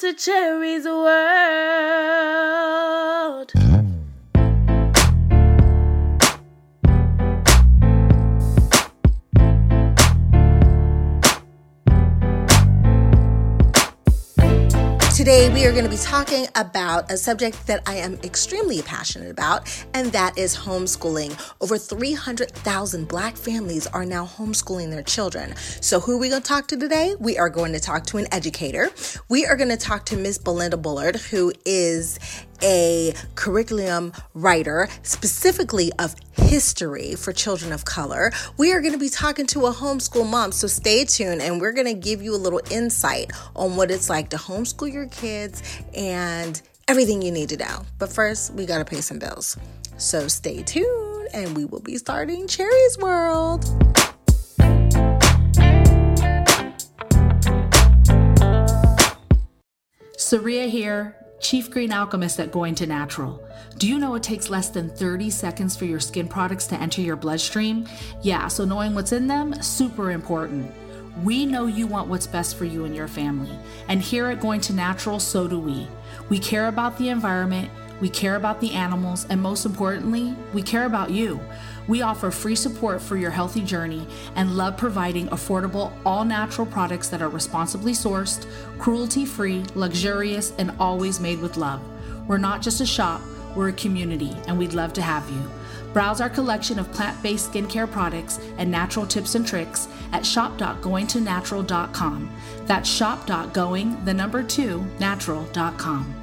to Cherie's World. We are going to be talking about a subject that I am extremely passionate about, and that is homeschooling. Over 300,000 Black families are now homeschooling their children. So, who are we going to talk to today? We are going to talk to an educator. We are going to talk to Miss Belinda Bullard, who is a curriculum writer specifically of history for children of color. We are going to be talking to a homeschool mom, so stay tuned and we're going to give you a little insight on what it's like to homeschool your kids and everything you need to know. But first, we got to pay some bills. So stay tuned and we will be starting Cherie's World. Saria here Chief Green Alchemist at Going to Natural. Do you know it takes less than 30 seconds for your skin products to enter your bloodstream? Yeah, so knowing what's in them, super important. We know you want what's best for you and your family. And here at Going to Natural, so do we. We care about the environment, we care about the animals, and most importantly, we care about you. We offer free support for your healthy journey and love providing affordable, all natural products that are responsibly sourced, cruelty free, luxurious, and always made with love. We're not just a shop, we're a community, and we'd love to have you. Browse our collection of plant based skincare products and natural tips and tricks at shop.goingtonatural.com. That's shop.going, the number two, natural.com.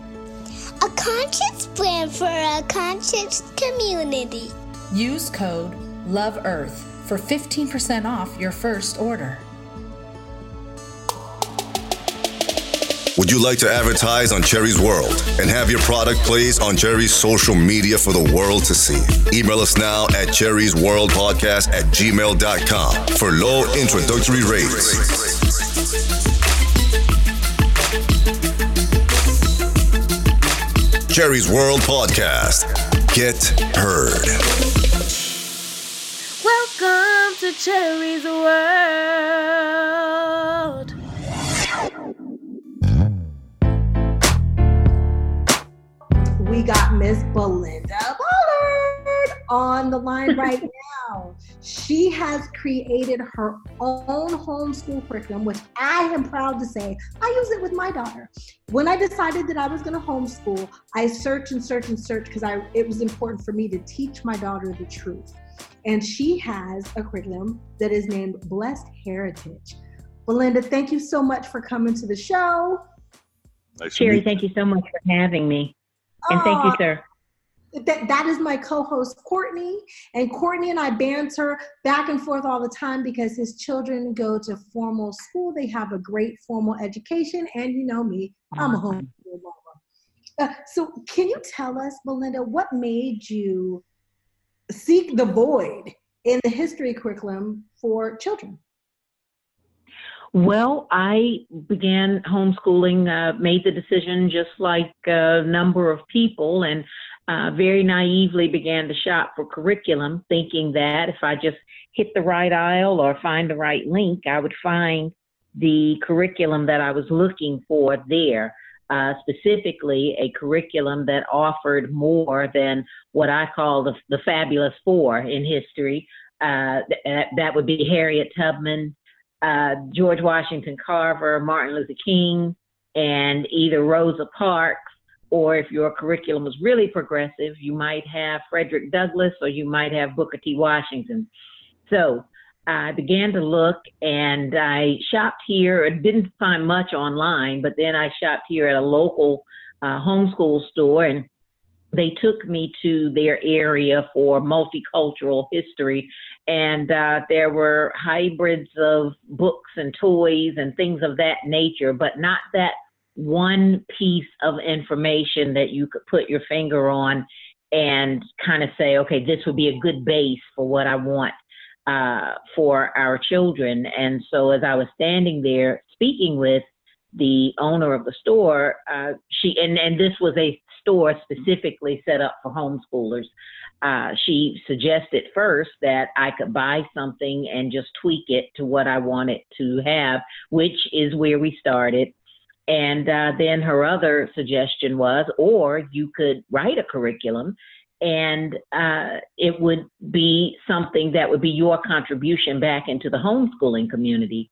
A conscious brand for a conscious community. Use code LOVEEARTH for 15% off your first order. Would you like to advertise on Cherie's World and have your product placed on Cherie's social media for the world to see? Email us now at Cherie's World Podcast at gmail.com for low introductory rates. Cherie's World Podcast. Get heard. Welcome to Cherie's World. We got Miss Belinda Bullard on the line right now. She has created her own homeschool curriculum, which I am proud to say I use it with my daughter. When I decided that I was going to homeschool, I searched and searched and searched because I it was important for me to teach my daughter the truth. And she has a curriculum that is named Blessed Heritage. Belinda, thank you so much for coming to the show. Nice Cherie, thank you so much for having me. And thank you, sir. That, that is my co-host Courtney, and Courtney and I banter back and forth all the time because his children go to formal school. They have a great formal education, and you know me, I'm a Awesome. homeschool mama. Uh, so, can you tell us, Belinda, what made you seek the void in the history curriculum for children? Well, I began homeschooling, uh, made the decision just like a number of people, and uh, very naively began to shop for curriculum, thinking that if I just hit the right aisle or find the right link, I would find the curriculum that I was looking for there. Uh, specifically, a curriculum that offered more than what I call the, the fabulous four in history. Uh, that, that would be Harriet Tubman, uh, George Washington Carver, Martin Luther King, and either Rosa Parks, or if your curriculum was really progressive, you might have Frederick Douglass or you might have Booker T. Washington. So I began to look and I shopped here. I didn't find much online, but then I shopped here at a local uh, homeschool store and they took me to their area for multicultural history and uh, there were hybrids of books and toys and things of that nature, but not that one piece of information that you could put your finger on and kind of say, okay, this would be a good base for what I want uh, for our children. And so as I was standing there speaking with the owner of the store, uh, she and, and this was a store specifically set up for homeschoolers. Uh, she suggested first that I could buy something and just tweak it to what I wanted to have, which is where we started. And uh, then her other suggestion was, or you could write a curriculum and uh, it would be something that would be your contribution back into the homeschooling community.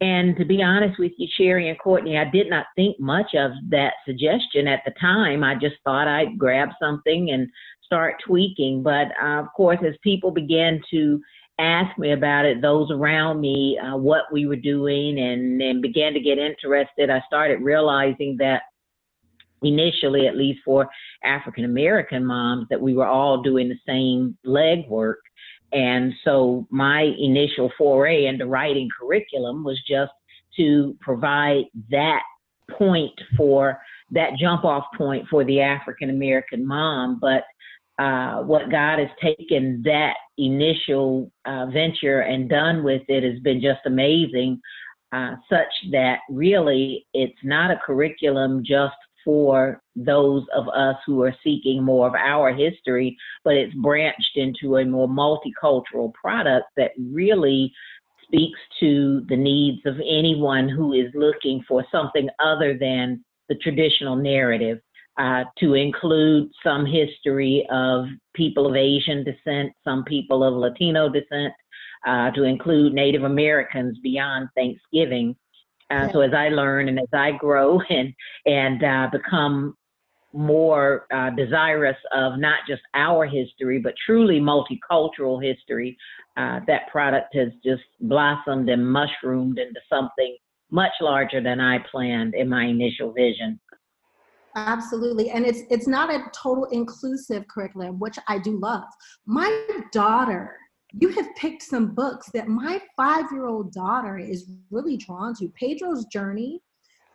And to be honest with you, Cherie and Courtney, I did not think much of that suggestion at the time. I just thought I'd grab something and start tweaking. But uh, of course, as people began to ask me about it, those around me, uh, what we were doing, and, and began to get interested, I started realizing that initially, at least for African American moms, that we were all doing the same legwork. And so my initial foray into writing curriculum was just to provide that point for that jump off point for the African American mom. But uh, what God has taken that initial uh, venture and done with it has been just amazing, uh, such that really it's not a curriculum just for those of us who are seeking more of our history, but it's branched into a more multicultural product that really speaks to the needs of anyone who is looking for something other than the traditional narrative. Uh, to include some history of people of Asian descent, some people of Latino descent, uh, to include Native Americans beyond Thanksgiving, uh, so as I learn and as I grow and and uh, become more uh, desirous of not just our history but truly multicultural history, uh, that product has just blossomed and mushroomed into something much larger than I planned in my initial vision. Absolutely. And it's it's not a total inclusive curriculum, which I do love. My daughter you have picked some books that my five year old daughter is really drawn to. Pedro's Journey.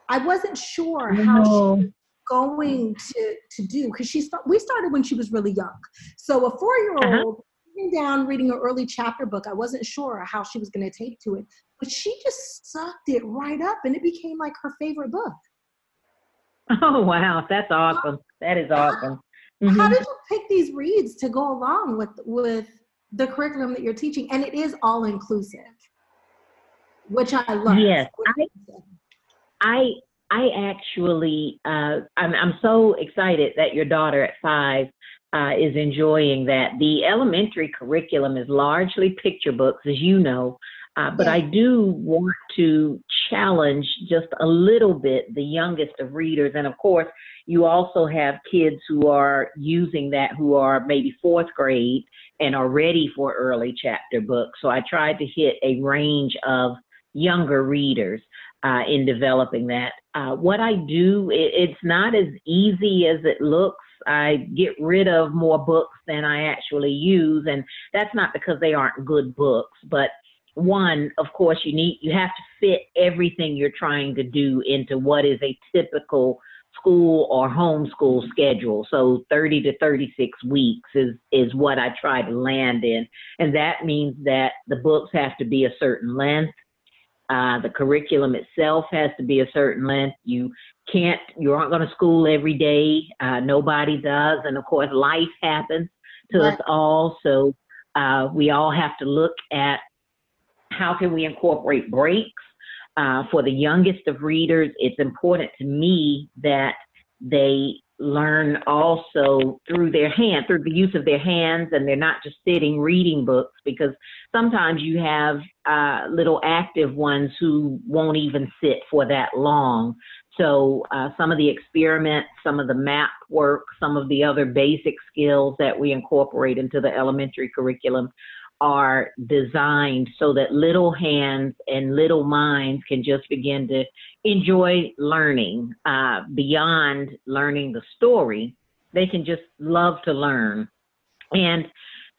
I wasn't sure how she was going to, to do because she st- we started when she was really young. So a four year old uh-huh. sitting down reading an early chapter book, I wasn't sure how she was going to take to it, but she just sucked it right up and it became like her favorite book. Oh wow, that's awesome. That is awesome. Mm-hmm. How did you pick these reads to go along with with the curriculum that you're teaching and it is all inclusive which i love yes i i, I actually uh, I'm, I'm so excited that your daughter at five uh, is enjoying that the elementary curriculum is largely picture books as you know uh, but yeah. I do want to challenge just a little bit the youngest of readers. And of course, you also have kids who are using that who are maybe fourth grade and are ready for early chapter books. So I tried to hit a range of younger readers uh, in developing that. Uh, what I do, it, it's not as easy as it looks. I get rid of more books than I actually use, and that's not because they aren't good books, but one, of course, you need you have to fit everything you're trying to do into what is a typical school or homeschool schedule. So 30 to 36 weeks is, is what I try to land in. And that means that the books have to be a certain length. Uh, the curriculum itself has to be a certain length. You can't, you aren't going to school every day. Uh, nobody does. And of course, life happens to right. us all. So uh, we all have to look at how can we incorporate breaks uh, for the youngest of readers, it's important to me that they learn also through their hand, through the use of their hands, and they're not just sitting reading books because sometimes you have uh, little active ones who won't even sit for that long. So uh, some of the experiments, some of the map work, some of the other basic skills that we incorporate into the elementary curriculum are designed so that little hands and little minds can just begin to enjoy learning uh, beyond learning the story. They can just love to learn. And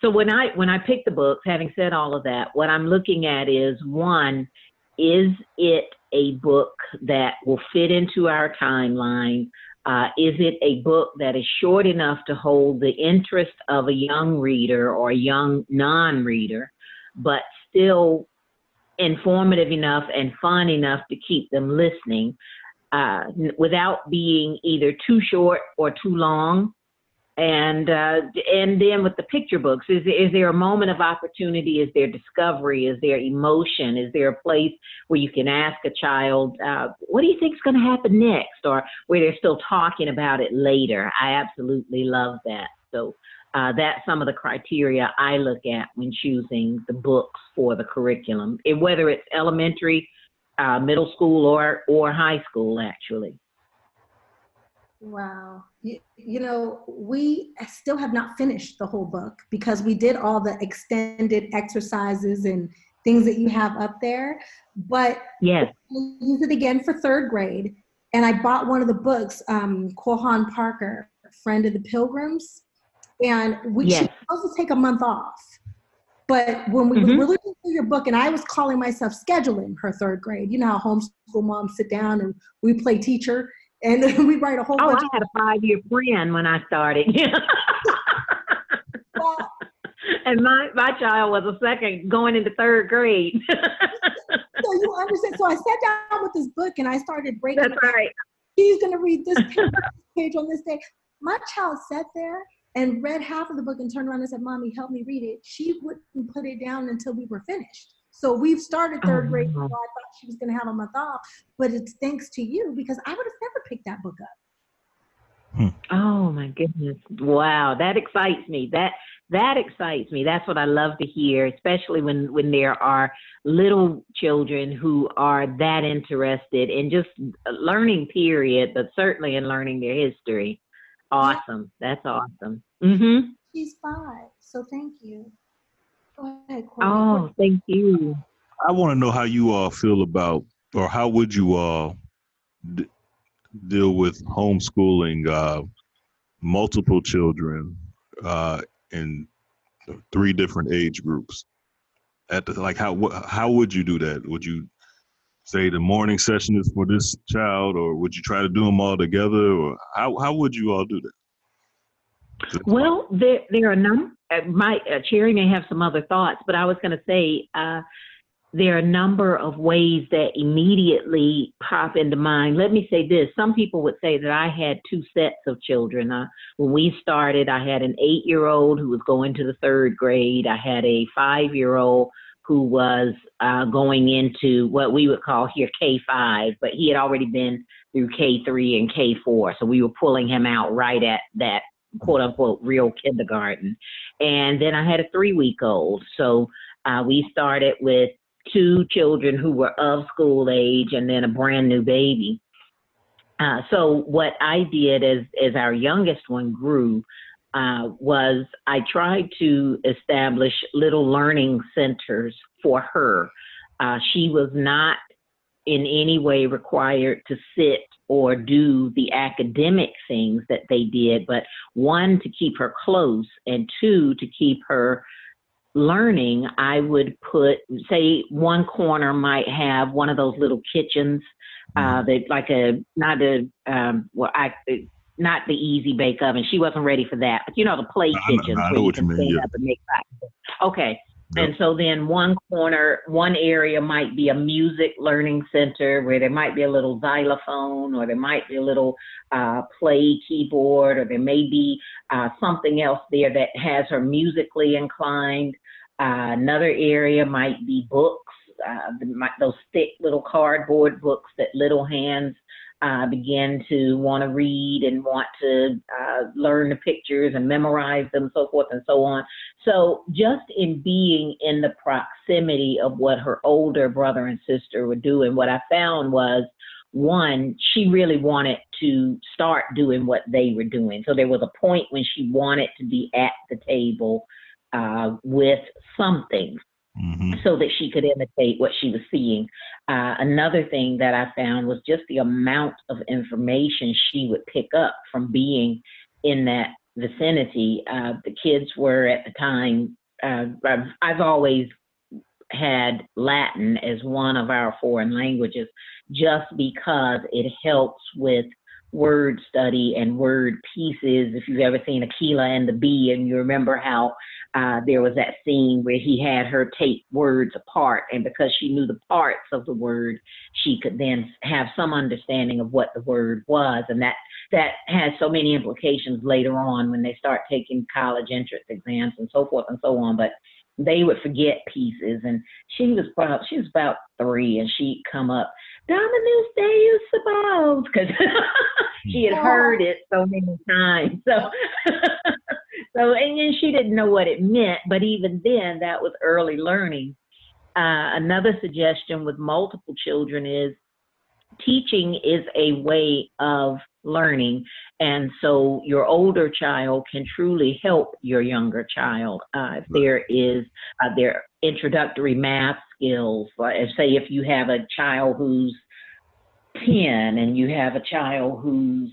so when I when I pick the books, having said all of that, what I'm looking at is one, is it a book that will fit into our timeline? Uh, is it a book that is short enough to hold the interest of a young reader or a young non reader, but still informative enough and fun enough to keep them listening uh, without being either too short or too long? And uh, and then with the picture books, is is there a moment of opportunity? Is there discovery? Is there emotion? Is there a place where you can ask a child, uh, "What do you think is going to happen next?" or where they're still talking about it later? I absolutely love that. So uh, that's some of the criteria I look at when choosing the books for the curriculum, whether it's elementary, uh, middle school, or or high school, actually. Wow. You, you, know, we still have not finished the whole book because we did all the extended exercises and things that you have up there. But yes, use it again for third grade. And I bought one of the books, um, Quohan Parker, Friend of the Pilgrims. And we yes. she supposed to take a month off. But when we mm-hmm. were looking through your book, and I was calling myself scheduling her third grade, you know how homeschool moms sit down and we play teacher and then we write a whole. Oh, bunch I had a five-year plan when I started. well, and my my child was a second going into third grade. so you understand? So I sat down with this book and I started breaking. That's right. He's going to read this page, page on this day. My child sat there and read half of the book and turned around and said, "Mommy, help me read it." She wouldn't put it down until we were finished. So we've started third oh, grade. I thought she was going to have a month off, but it's thanks to you because I would have never picked that book up. Hmm. Oh my goodness! Wow, that excites me. That that excites me. That's what I love to hear, especially when when there are little children who are that interested in just learning. Period, but certainly in learning their history. Awesome. That's awesome. Mm-hmm. She's five, so thank you. Oh, thank you. I want to know how you all feel about, or how would you all d- deal with homeschooling uh, multiple children uh, in three different age groups? At the, like how wh- how would you do that? Would you say the morning session is for this child, or would you try to do them all together, or how how would you all do that? Well, there there are num uh, my uh, Cherie may have some other thoughts, but I was going to say uh, there are a number of ways that immediately pop into mind. Let me say this: some people would say that I had two sets of children. Uh, when we started, I had an eight-year-old who was going to the third grade. I had a five-year-old who was uh, going into what we would call here K5, but he had already been through K3 and K4. So we were pulling him out right at that quote unquote real kindergarten. And then I had a three week old. So uh, we started with two children who were of school age and then a brand new baby. Uh, so what I did as as our youngest one grew uh, was I tried to establish little learning centers for her. Uh, she was not in any way required to sit or do the academic things that they did, but one, to keep her close, and two, to keep her learning, I would put, say, one corner might have one of those little kitchens, uh, mm-hmm. that like a, not a, um, well, I, not the easy bake oven. She wasn't ready for that, but you know, the play kitchens where you can you mean, yeah. up and. So then one corner, one area might be a music learning center where there might be a little xylophone or there might be a little uh, play keyboard or there may be uh, something else there that has her musically inclined. Uh, another area might be books, uh, those thick little cardboard books that little hands uh, begin to want to read and want to uh, learn the pictures and memorize them, so forth and so on. So, just in being in the proximity of what her older brother and sister were doing, what I found was one, she really wanted to start doing what they were doing. So, there was a point when she wanted to be at the table uh, with something mm-hmm. so that she could imitate what she was seeing. Uh, another thing that I found was just the amount of information she would pick up from being in that vicinity. Uh, the kids were at the time, uh, I've, I've always had Latin as one of our foreign languages just because it helps with word study and word pieces. If you've ever seen Akeelah and the Bee, and you remember how uh, there was that scene where he had her take words apart, and because she knew the parts of the word, she could then have some understanding of what the word was, and that that has so many implications later on when they start taking college entrance exams and so forth and so on. But they would forget pieces, and she was about she was about three, and she'd come up, Dominus Deus suppose, because she had heard it so many times. So, so and then she didn't know what it meant, but even then, that was early learning. Uh, another suggestion with multiple children is teaching is a way of learning. And so your older child can truly help your younger child. Uh, if there is uh, their introductory math skills, like say if you have a child who's 10 and you have a child who's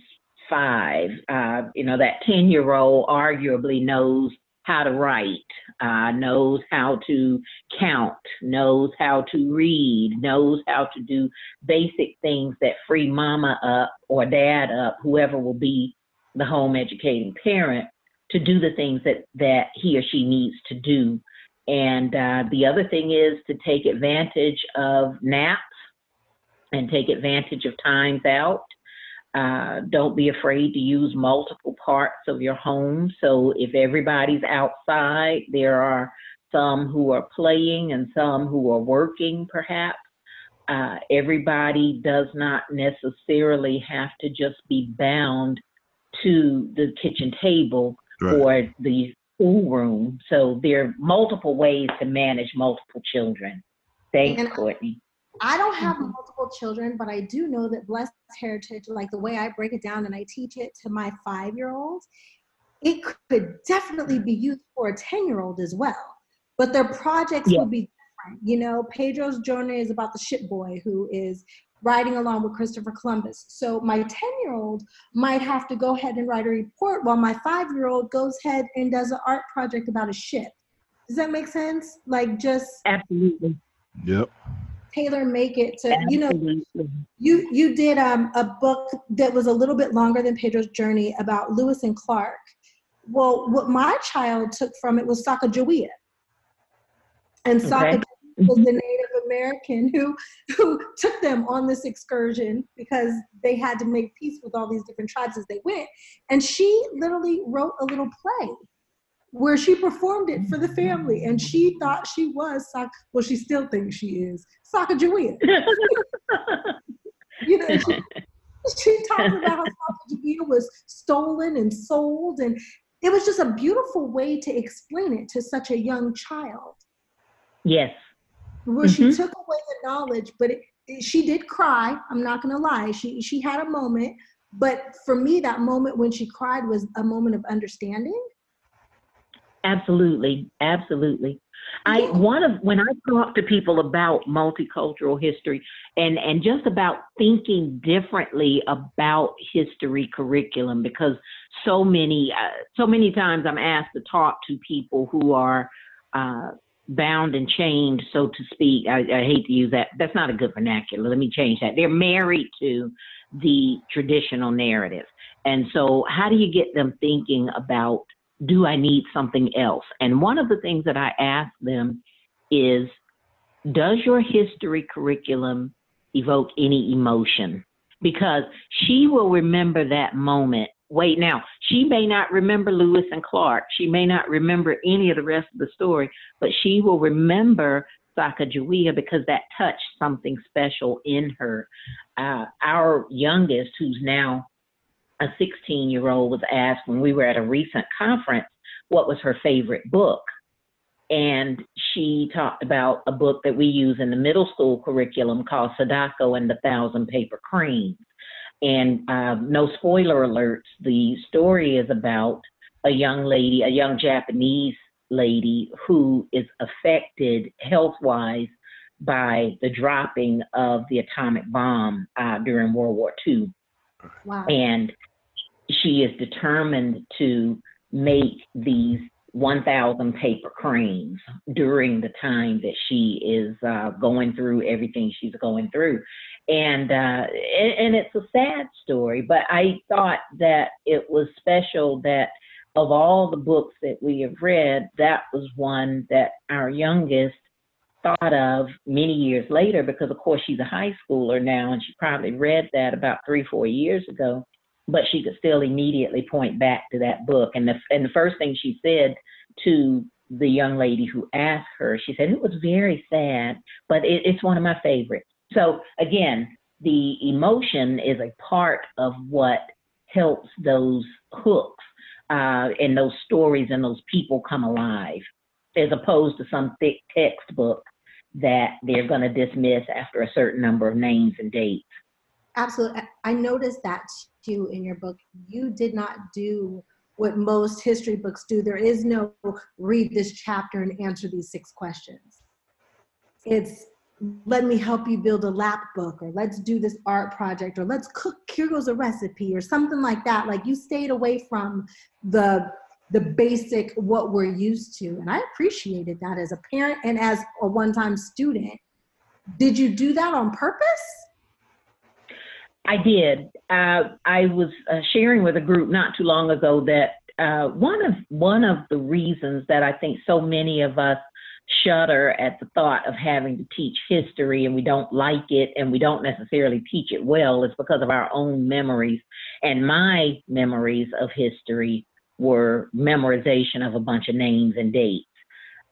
five, uh, you know, that 10 year old arguably knows how to write, uh, knows how to count, knows how to read, knows how to do basic things that free mama up or dad up, whoever will be the home educating parent, to do the things that, that he or she needs to do. And uh, the other thing is to take advantage of naps and take advantage of times out uh, don't be afraid to use multiple parts of your home. So if everybody's outside, there are some who are playing and some who are working, perhaps. Uh, everybody does not necessarily have to just be bound to the kitchen table right. or the school room. So there are multiple ways to manage multiple children. Thanks, and Courtney. I don't have mm-hmm. multiple children, but I do know that Blessed Heritage, like the way I break it down and I teach it to my five year old, it could definitely be used for a 10 year old as well. But their projects yeah. would be different. You know, Pedro's journey is about the ship boy who is riding along with Christopher Columbus. So my 10 year old might have to go ahead and write a report while my five year old goes ahead and does an art project about a ship. Does that make sense? Like just. Absolutely. Yep tailor make it to you know you you did um, a book that was a little bit longer than pedro's journey about lewis and clark. Well what my child took from it was sacagawea. And okay. was the native american who who took them on this excursion because they had to make peace with all these different tribes as they went. And she literally wrote a little play where she performed it for the family and she thought she was well she still thinks she is Sacagawea. you know, she, she talks about how Sacagawea was stolen and sold, and it was just a beautiful way to explain it to such a young child. Yes. Where mm-hmm. she took away the knowledge, but it, it, she did cry. I'm not going to lie. She she had a moment, but for me, that moment when she cried was a moment of understanding. Absolutely, absolutely. I one of when I talk to people about multicultural history and and just about thinking differently about history curriculum because so many uh, so many times I'm asked to talk to people who are uh, bound and chained, so to speak. I, I hate to use that. That's not a good vernacular. Let me change that. They're married to the traditional narrative, and so how do you get them thinking about do I need something else? And one of the things that I ask them is, does your history curriculum evoke any emotion? Because she will remember that moment. Wait, now, she may not remember Lewis and Clark. She may not remember any of the rest of the story, but she will remember Sacagawea because that touched something special in her. Uh, our youngest, who's now a 16 year old was asked when we were at a recent conference what was her favorite book. And she talked about a book that we use in the middle school curriculum called Sadako and the Thousand Paper Cranes. And uh, no spoiler alerts, the story is about a young lady, a young Japanese lady who is affected health wise by the dropping of the atomic bomb uh, during World War II. Wow. And she is determined to make these 1,000 paper cranes during the time that she is uh, going through everything she's going through. And, uh, and it's a sad story, but I thought that it was special that of all the books that we have read, that was one that our youngest thought of many years later because of course she's a high schooler now and she probably read that about three four years ago but she could still immediately point back to that book. And the and the first thing she said to the young lady who asked her, she said it was very sad, but it, it's one of my favorites. So again, the emotion is a part of what helps those hooks uh, and those stories and those people come alive, as opposed to some thick textbook that they're going to dismiss after a certain number of names and dates. Absolutely. I noticed that too in your book. You did not do what most history books do. There is no read this chapter and answer these six questions. It's let me help you build a lap book or let's do this art project or let's cook here goes a recipe or something like that like you stayed away from the the basic what we're used to. And i appreciated that as a parent and as a one-time student. Did you do that on purpose? I did. Uh, i was uh, sharing with a group not too long ago that uh, one of one of the reasons that i think so many of us shudder at the thought of having to teach history and we don't like it and we don't necessarily teach it well is because of our own memories and my memories of history were memorization of a bunch of names and dates.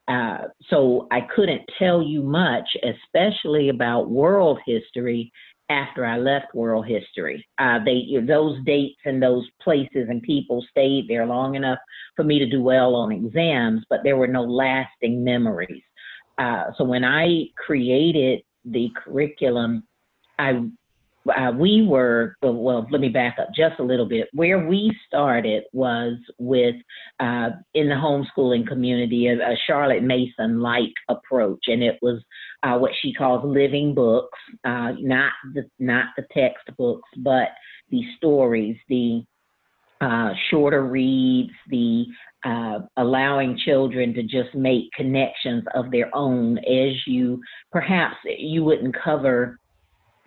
Uh, so I couldn't tell you much, especially about world history, after I left world history. Uh, they those dates and those places and people stayed there long enough for me to do well on exams, but there were no lasting memories. Uh, so when I created the curriculum, I uh, we were, well, let me back up just a little bit. Where we started was with, uh, in the homeschooling community, a, a Charlotte Mason like approach. And it was uh, what she calls living books, uh, not, the, not the textbooks, but the stories, the uh, shorter reads, the uh, allowing children to just make connections of their own as you perhaps you wouldn't cover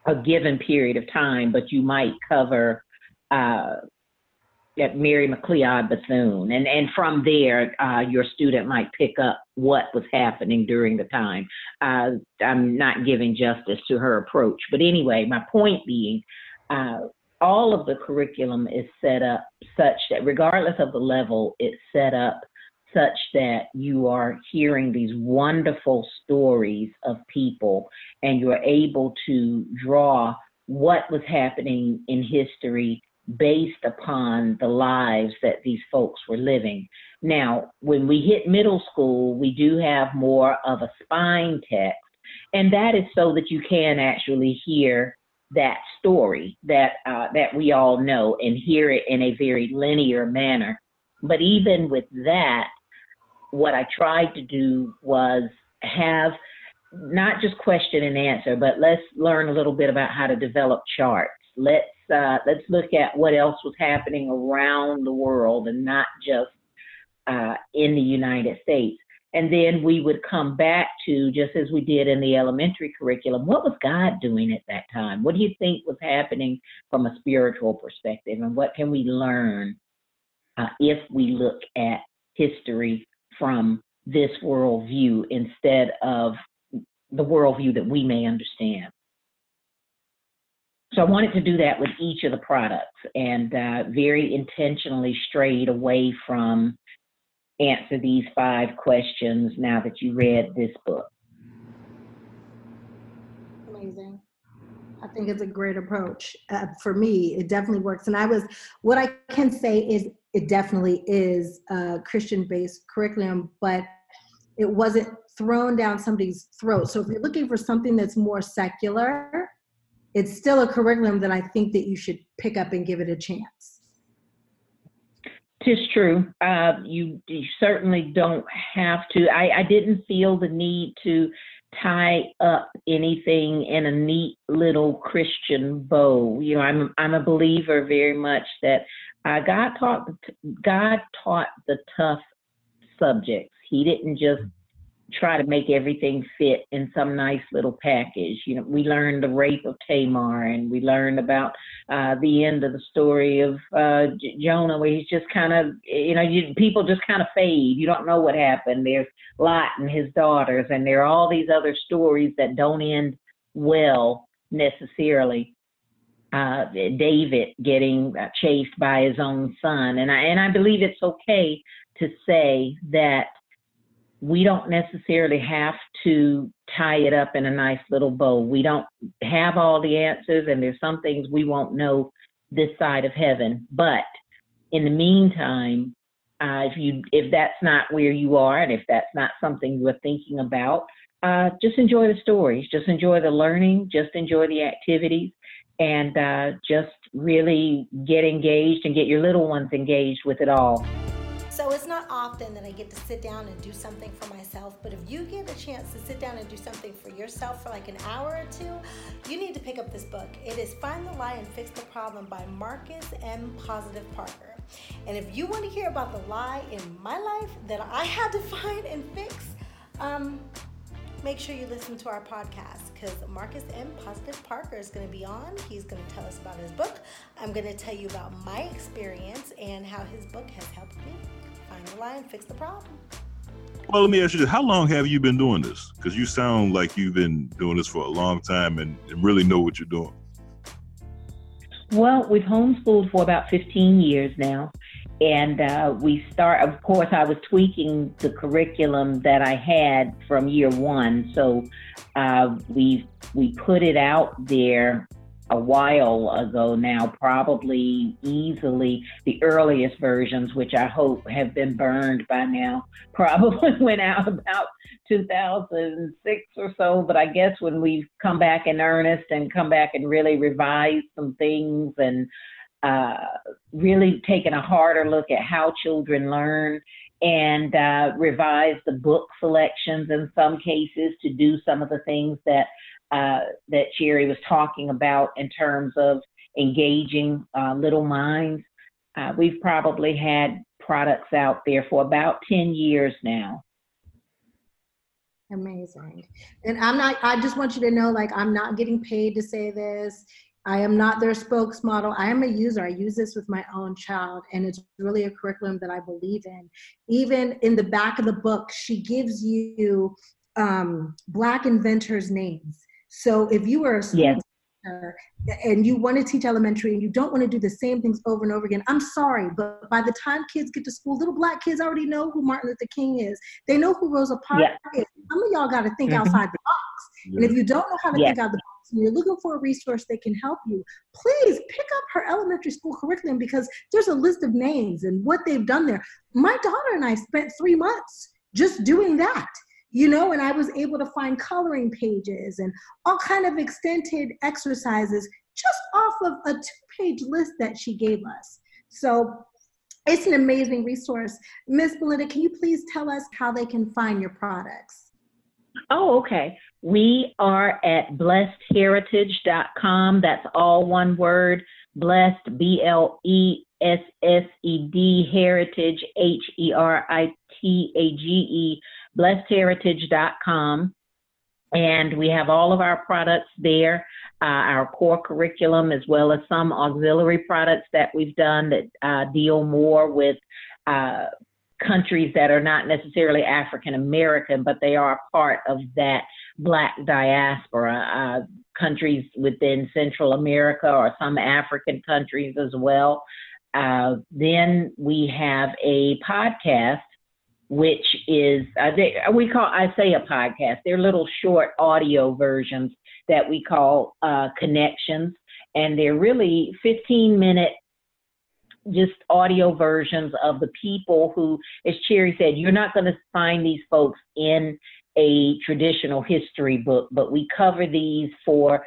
a given period of time, but you might cover uh, at Mary McLeod Bethune, and and from there, uh, your student might pick up what was happening during the time. Uh, I'm not giving justice to her approach, but anyway, my point being, uh, all of the curriculum is set up such that regardless of the level, it's set up such that you are hearing these wonderful stories of people and you're able to draw what was happening in history based upon the lives that these folks were living. Now, when we hit middle school, we do have more of a spine text, and that is so that you can actually hear that story that uh, that we all know and hear it in a very linear manner. But even with that, what I tried to do was have not just question and answer, but let's learn a little bit about how to develop charts. Let's uh, let's look at what else was happening around the world and not just uh, in the United States. And then we would come back to just as we did in the elementary curriculum. What was God doing at that time? What do you think was happening from a spiritual perspective, and what can we learn uh, if we look at history from this worldview instead of the worldview that we may understand. So I wanted to do that with each of the products and uh, very intentionally strayed away from answer these five questions now that you read this book. Amazing. I think it's a great approach. Uh, for me, it definitely works. And I was, what I can say is it definitely is a Christian based curriculum, but it wasn't thrown down somebody's throat. So if you're looking for something that's more secular, it's still a curriculum that I think that you should pick up and give it a chance. Tis true. Uh, you, you, certainly don't have to. I, I didn't feel the need to tie up anything in a neat little Christian bow. You know, I'm I'm a believer very much that God taught God taught the tough subjects. He didn't just try to make everything fit in some nice little package. You know, we learned the rape of Tamar, and we learned about uh, the end of the story of uh, J- Jonah, where he's just kind of, you know, you, people just kind of fade. You don't know what happened. There's Lot and his daughters, and there are all these other stories that don't end well necessarily. Uh, David getting chased by his own son. And I, and I believe it's okay to say that we don't necessarily have to tie it up in a nice little bow. We don't have all the answers, and there's some things we won't know this side of heaven. But in the meantime, uh, if you if that's not where you are, and if that's not something you are thinking about, uh, just enjoy the stories, just enjoy the learning, just enjoy the activities, and uh, just really get engaged and get your little ones engaged with it all. So it's not often that I get to sit down and do something for myself, but if you get a chance to sit down and do something for yourself for like an hour or two, you need to pick up this book. It is Find the Lie and Fix the Problem by Marcus M. Positive Parker. And if you want to hear about the lie in my life that I had to find and fix, um, make sure you listen to our podcast because Marcus M. Positive Parker is going to be on. He's going to tell us about his book. I'm going to tell you about my experience and how his book has helped me find the lie and fix the problem. Well, let me ask you this. How long have you been doing this? Because you sound like you've been doing this for a long time and, and really know what you're doing. Well, we've homeschooled for about 15 years now. And uh, we start, of course, I was tweaking the curriculum that I had from year one. So uh, we we put it out there a while ago now, probably easily the earliest versions, which I hope have been burned by now, probably went out about 2006 or so. But I guess when we've come back in earnest and come back and really revise some things and uh, really taken a harder look at how children learn and uh, revise the book selections in some cases to do some of the things that uh, that Cherie was talking about in terms of engaging uh, little minds. Uh, we've probably had products out there for about 10 years now. Amazing. And I'm not, I just want you to know, like, I'm not getting paid to say this. I am not their spokesmodel. I am a user. I use this with my own child, and it's really a curriculum that I believe in. Even in the back of the book, she gives you um, Black inventors' names. So if you are a yes. and you want to teach elementary and you don't want to do the same things over and over again, I'm sorry, but by the time kids get to school, little black kids already know who Martin Luther King is. They know who Rosa Parks is. Some of y'all got to think mm-hmm. outside the box. And if you don't know how to think out the box, and you're looking for a resource that can help you, please pick up her elementary school curriculum because there's a list of names and what they've done there. My daughter and I spent three months just doing that you know and i was able to find coloring pages and all kind of extended exercises just off of a two page list that she gave us. So it's an amazing resource. Miss belinda can you please tell us how they can find your products? Oh okay we are at blessedheritage.com that's all one word blessed b l e s s e d heritage h e r i t a g e blessedheritage.com. And we have all of our products there, uh, our core curriculum, as well as some auxiliary products that we've done that uh, deal more with uh, countries that are not necessarily African American, but they are part of that Black diaspora, uh, countries within Central America or some African countries as well. Uh, then we have a podcast which is uh, they, we call I say a podcast. They're little short audio versions that we call uh, connections, and they're really 15 minute just audio versions of the people who, as Cherie said, you're not going to find these folks in a traditional history book, but we cover these for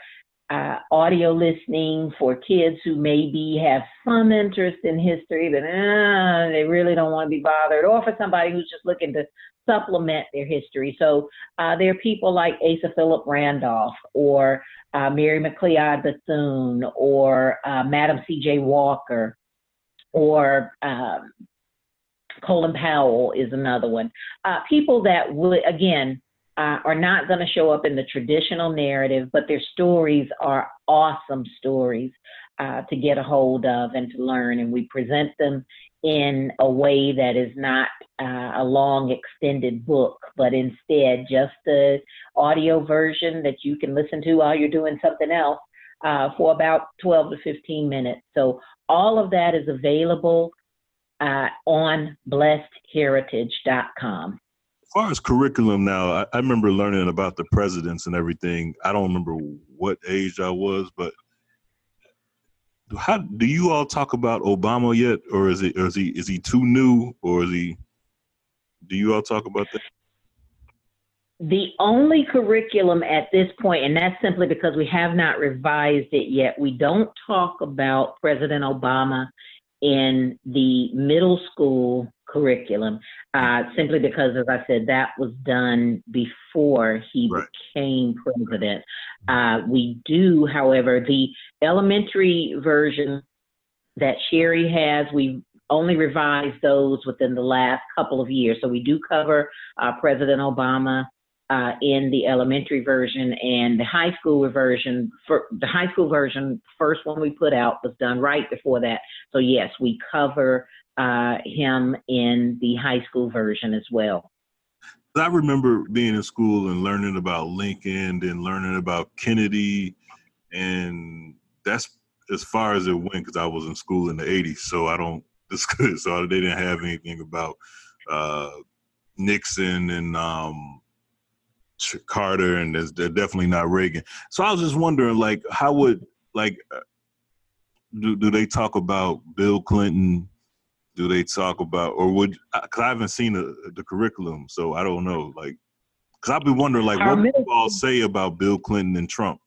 uh, audio listening for kids who maybe have some interest in history, but uh, they really don't want to be bothered, or for somebody who's just looking to supplement their history. So uh, there are people like Asa Philip Randolph, or uh, Mary McLeod Bethune, or uh, Madam C.J. Walker, or um, Colin Powell is another one. Uh, people that would, again, uh, are not going to show up in the traditional narrative, but their stories are awesome stories uh, to get a hold of and to learn. And we present them in a way that is not uh, a long extended book, but instead just the audio version that you can listen to while you're doing something else. uh, for about 12 to 15 minutes. So all of that is available uh, on blessedheritage.com. As far as curriculum now, I, I remember learning about the presidents and everything. I don't remember what age I was, but how do you all talk about Obama yet, or is it, or is he, is he too new, or is he? Do you all talk about that? The only curriculum at this point, and that's simply because we have not revised it yet, we don't talk about President Obama in the middle school curriculum, uh, simply because, as I said, that was done before he Right. became president. Uh, we do, however, the elementary version that Cherie has, we only revised those within the last couple of years. So we do cover uh, President Obama uh, in the elementary version and the high school version. For the high school version, first one we put out was done right before that. So yes, we cover uh, him in the high school version as well. I remember being in school and learning about Lincoln and learning about Kennedy, and that's as far as it went because I was in school in the '80s. So I don't. So they didn't have anything about uh, Nixon and um, Carter, and there's, they're definitely not Reagan. So I was just wondering, like, how would like uh, do do they talk about Bill Clinton? Do they talk about, or would? Because I haven't seen the, the curriculum, so I don't know. Like, because I've been wondering, like, what would you all say about Bill Clinton and Trump?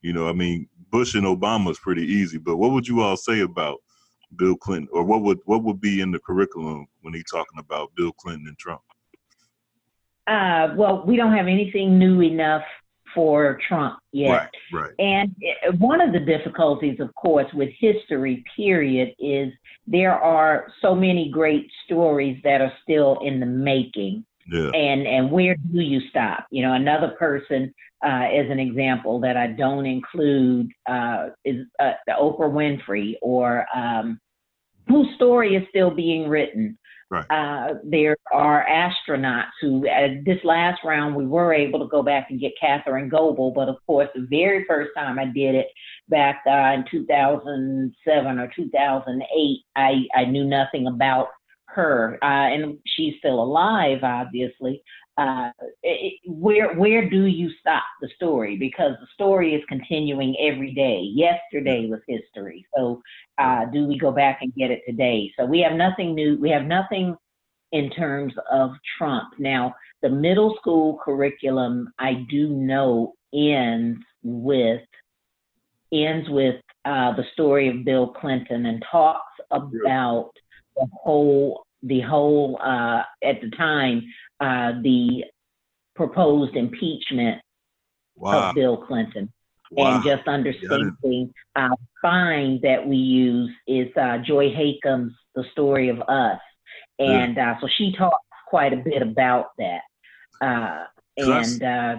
You know, I mean, Bush and Obama is pretty easy, but what would you all say about Bill Clinton, or what would what would be in the curriculum when he's talking about Bill Clinton and Trump? Uh, well, we don't have anything new enough for Trump yet. Right, right. And one of the difficulties, of course, with history, period, is there are so many great stories that are still in the making. Yeah, And and where do you stop? You know, another person, uh, as an example, that I don't include uh, is uh, Oprah Winfrey, or um, whose story is still being written. Right. Uh, there are astronauts who, uh, this last round, we were able to go back and get Catherine Goebel, but of course, the very first time I did it back uh, in 2007 or 2008, I, I knew nothing about her, uh, and she's still alive, obviously. Uh, it, where where do you stop the story? Because the story is continuing every day. Yesterday was history, so uh, do we go back and get it today? So we have nothing new. We have nothing in terms of Trump. Now, the middle school curriculum, I do know ends with ends with uh, the story of Bill Clinton and talks about the whole the whole uh, at the time uh, the proposed impeachment wow, of Bill Clinton wow. and just understanding uh, fine that we use is uh, Joy Hakim's The Story of Us. And uh, so she talks quite a bit about that. Uh, and uh,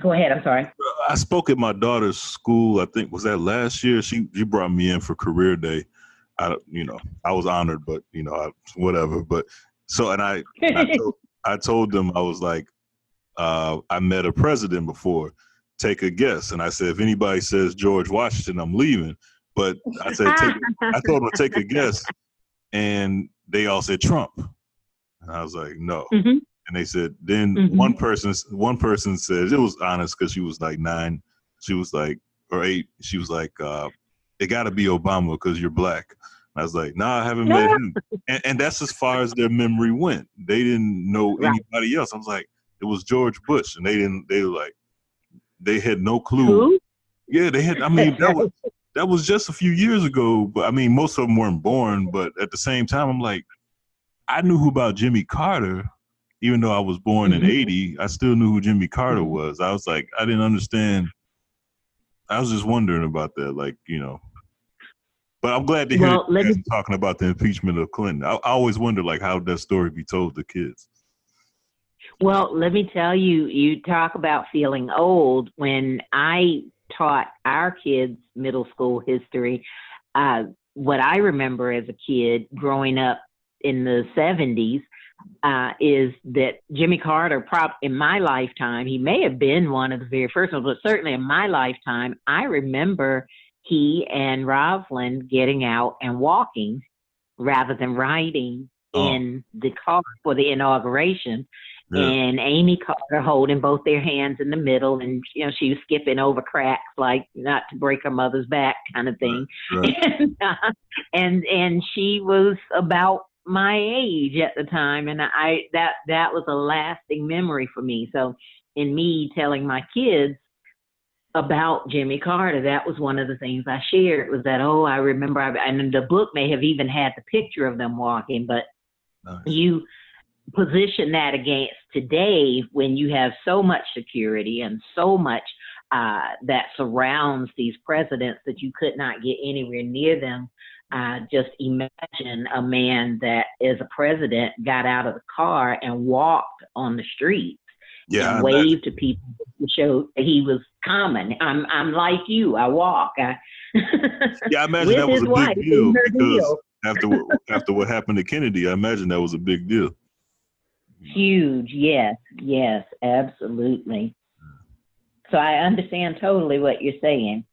go ahead, I'm sorry. I spoke at my daughter's school. I think was that last year. She she brought me in for career day. I you know I was honored, but you know I, whatever. But so and I I told, I told them I was like uh, I met a president before. Take a guess, and I said if anybody says George Washington, I'm leaving. But I said take, I told them take a guess, and they all said Trump. And I was like no. Mhm. And they said then Mhm. one person one person said it was honest because she was like nine. She was like or eight. She was like uh, it got to be Obama because you're black. I was like, nah, I haven't met him. And, and that's as far as their memory went. They didn't know Right. anybody else. I was like, it was George Bush, and they didn't. They were like, they had no clue. Who? Yeah, they had. I mean, that was that was just a few years ago. But I mean, most of them weren't born. But at the same time, I'm like, I knew who about Jimmy Carter, even though I was born in Mhm. '80. I still knew who Jimmy Carter was. I was like, I didn't understand. I was just wondering about that, like you know. But I'm glad to hear Well, you me- talking about the impeachment of Clinton. I, I always wonder, like, how that story be told to kids? Well, let me tell you, you talk about feeling old. When I taught our kids middle school history, uh, what I remember as a kid growing up in the 70s, uh, is that Jimmy Carter, prop in my lifetime, he may have been one of the very first ones, but certainly in my lifetime, I remember he and Rosalynn getting out and walking rather than riding Oh. in the car for the inauguration. Yeah. And Amy Carter holding both their hands in the middle, and you know she was skipping over cracks like not to break her mother's back, kind of thing. Right. And, uh, and and she was about my age at the time, and I that that was a lasting memory for me. So in me telling my kids about Jimmy Carter, that was one of the things I shared was that oh I remember, I, and the book may have even had the picture of them walking, but Nice. you position that against today when you have so much security and so much uh, that surrounds these presidents that you could not get anywhere near them. Uh, just imagine a man that is a president got out of the car and walked on the streets Yeah, and waved to people to show he was common. I'm I'm like you. I walk. I, Yeah, I imagine that was a wife big deal because deal. after what- after what happened to Kennedy, I imagine that was a big deal. Huge, yes, yes, absolutely. So I understand totally what you're saying.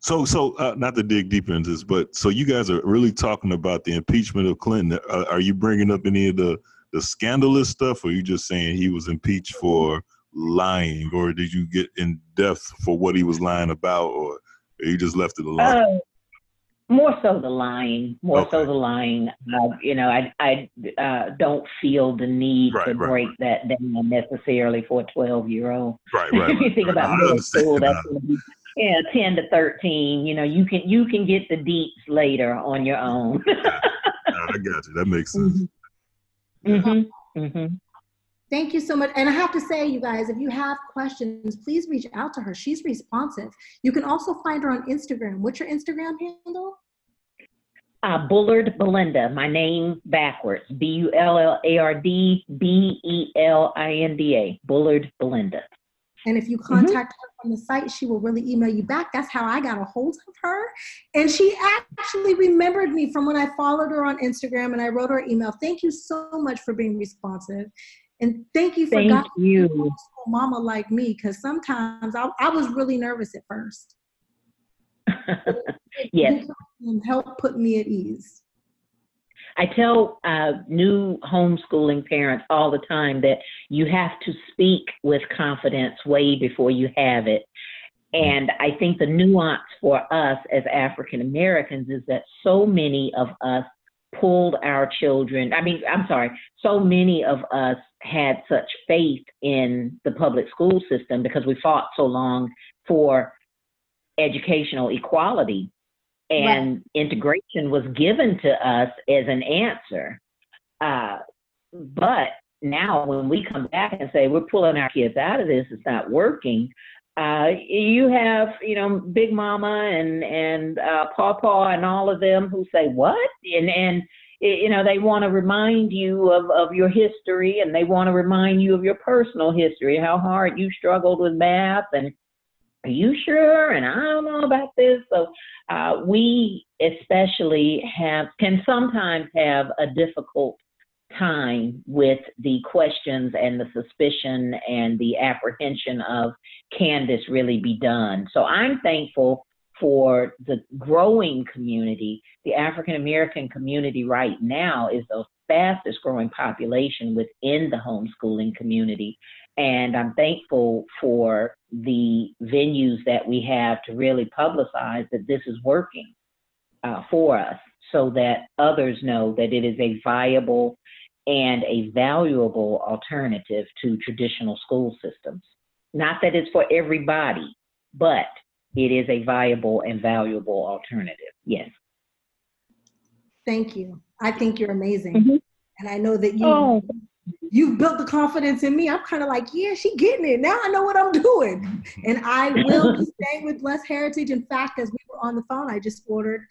So, so uh, not to dig deep into this, but so you guys are really talking about the impeachment of Clinton. Uh, are you bringing up any of the the scandalous stuff, or are you just saying he was impeached for lying, or did you get in depth for what he was lying about, or you just left it alone? Uh, more so the lying, more Okay. so the lying. Uh, you know, I I uh, don't feel the need Right, to right, break that down necessarily for a 12 year old. right, right. if you think right. about middle school, that's to be yeah, 10 to 13. You know, you can you can get the deets later on your own. I got you. That makes sense. hmm hmm Thank you so much. And I have to say, you guys, if you have questions, please reach out to her. She's responsive. You can also find her on Instagram. What's your Instagram handle? Uh, Bullard Belinda, my name backwards. B U L L A R D B E L I N D A. Bullard Belinda. And if you contact her from the site, she will really email you back. That's how I got a hold of her. And she actually remembered me from when I followed her on Instagram and I wrote her email. Thank you so much for being responsive. And thank you for Thank guiding you. mama like me, because sometimes I, I was really nervous at first. yes. And help put me at ease. I tell uh, new homeschooling parents all the time that you have to speak with confidence way before you have it. And I think the nuance for us as African Americans is that so many of us pulled our children. I mean, I'm sorry, so many of us had such faith in the public school system because we fought so long for educational equality and integration was given to us as an answer. Uh, but now, when we come back and say we're pulling our kids out of this, it's not working. Uh, you have, you know, Big Mama and and uh, Pawpaw and all of them who say what, and and you know they want to remind you of of your history, and they want to remind you of your personal history, how hard you struggled with math, and are you sure? And I don't know about this. So uh, we especially have can sometimes have a difficult time with the questions and the suspicion and the apprehension of can this really be done? So i'm thankful for the growing community. The african american community right now is the fastest growing population within the homeschooling community. And i'm thankful for the venues that we have to really publicize that this is working uh, for us so that others know that it is a viable and a valuable alternative to traditional school systems. Not that it's for everybody, but it is a viable and valuable alternative. Yes. Thank you. I think you're amazing. Mhm. And I know that you Oh, you've built the confidence in me. I'm kind of like, yeah, she getting it. Now I know what I'm doing. And I will be staying with Blessed Heritage. In fact, as we were on the phone, I just ordered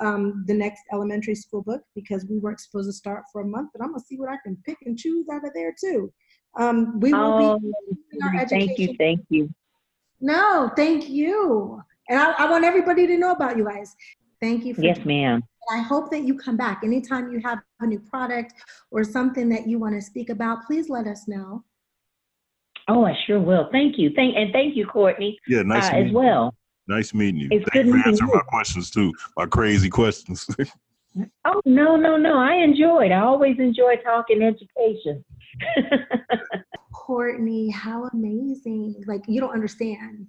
um, the next elementary school book because we weren't supposed to start for a month, but I'm gonna see what I can pick and choose out of there too. Um, we will oh be in our thank you, thank you. No, thank you. And I, I want everybody to know about you guys. Thank you for Yes, ma'am. I hope that you come back. Anytime you have a new product or something that you want to speak about, please let us know. Oh, I sure will. Thank you. Thank and thank you, Courtney. Yeah, nice uh, as well. You. Nice meeting you. It's Thank good you for answering you. my questions too, my crazy questions. Oh no, no, no. I enjoyed. I always enjoy talking education. Courtney, how amazing. Like, you don't understand.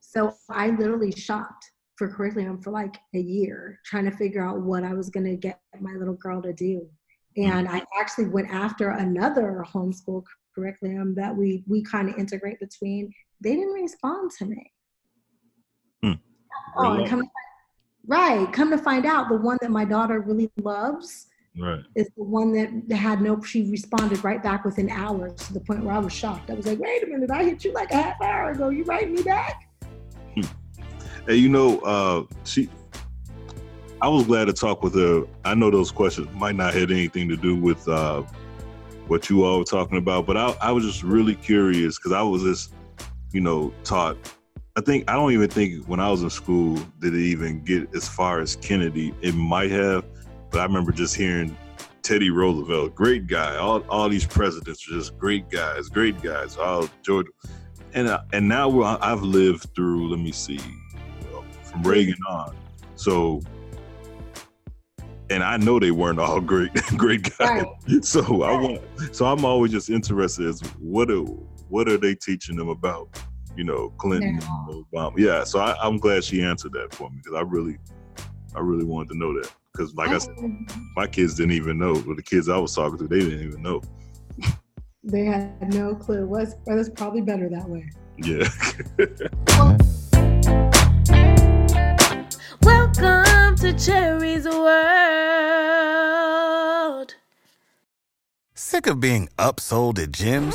So I literally shopped for curriculum for like a year, trying to figure out what I was going to get my little girl to do. And I actually went after another homeschool curriculum that we we kind of integrate between. They didn't respond to me. Hmm. Oh, and come, right. Come to find out, the one that my daughter really loves right. is the one that had no. She responded right back within hours to the point where I was shocked. I was like, "Wait a minute! I hit you like a half hour ago. You write me back?" Hey, you know, uh, she. I was glad to talk with her. I know those questions might not have anything to do with uh, what you all were talking about, but I, I was just really curious because I was just, you know, taught. I think I don't even think when I was in school did it even get as far as Kennedy. It might have, but I remember just hearing Teddy Roosevelt, great guy. All all these presidents are just great guys, great guys. All George, and uh, and now we're, I've lived through. Let me see, from Reagan on. So, and I know they weren't all great, great guys. Right. So I want. So I'm always just interested as what are what are they teaching them about? You know, Clinton, Now. Obama. Yeah. So I, I'm glad she answered that for me because I really, I really wanted to know that because, like I said, oh, my kids didn't even know. Or the kids I was talking to, they didn't even know. They had no clue. Was well, it's probably better that way. Yeah. Welcome to Cherie's World. Sick of being upsold at gyms?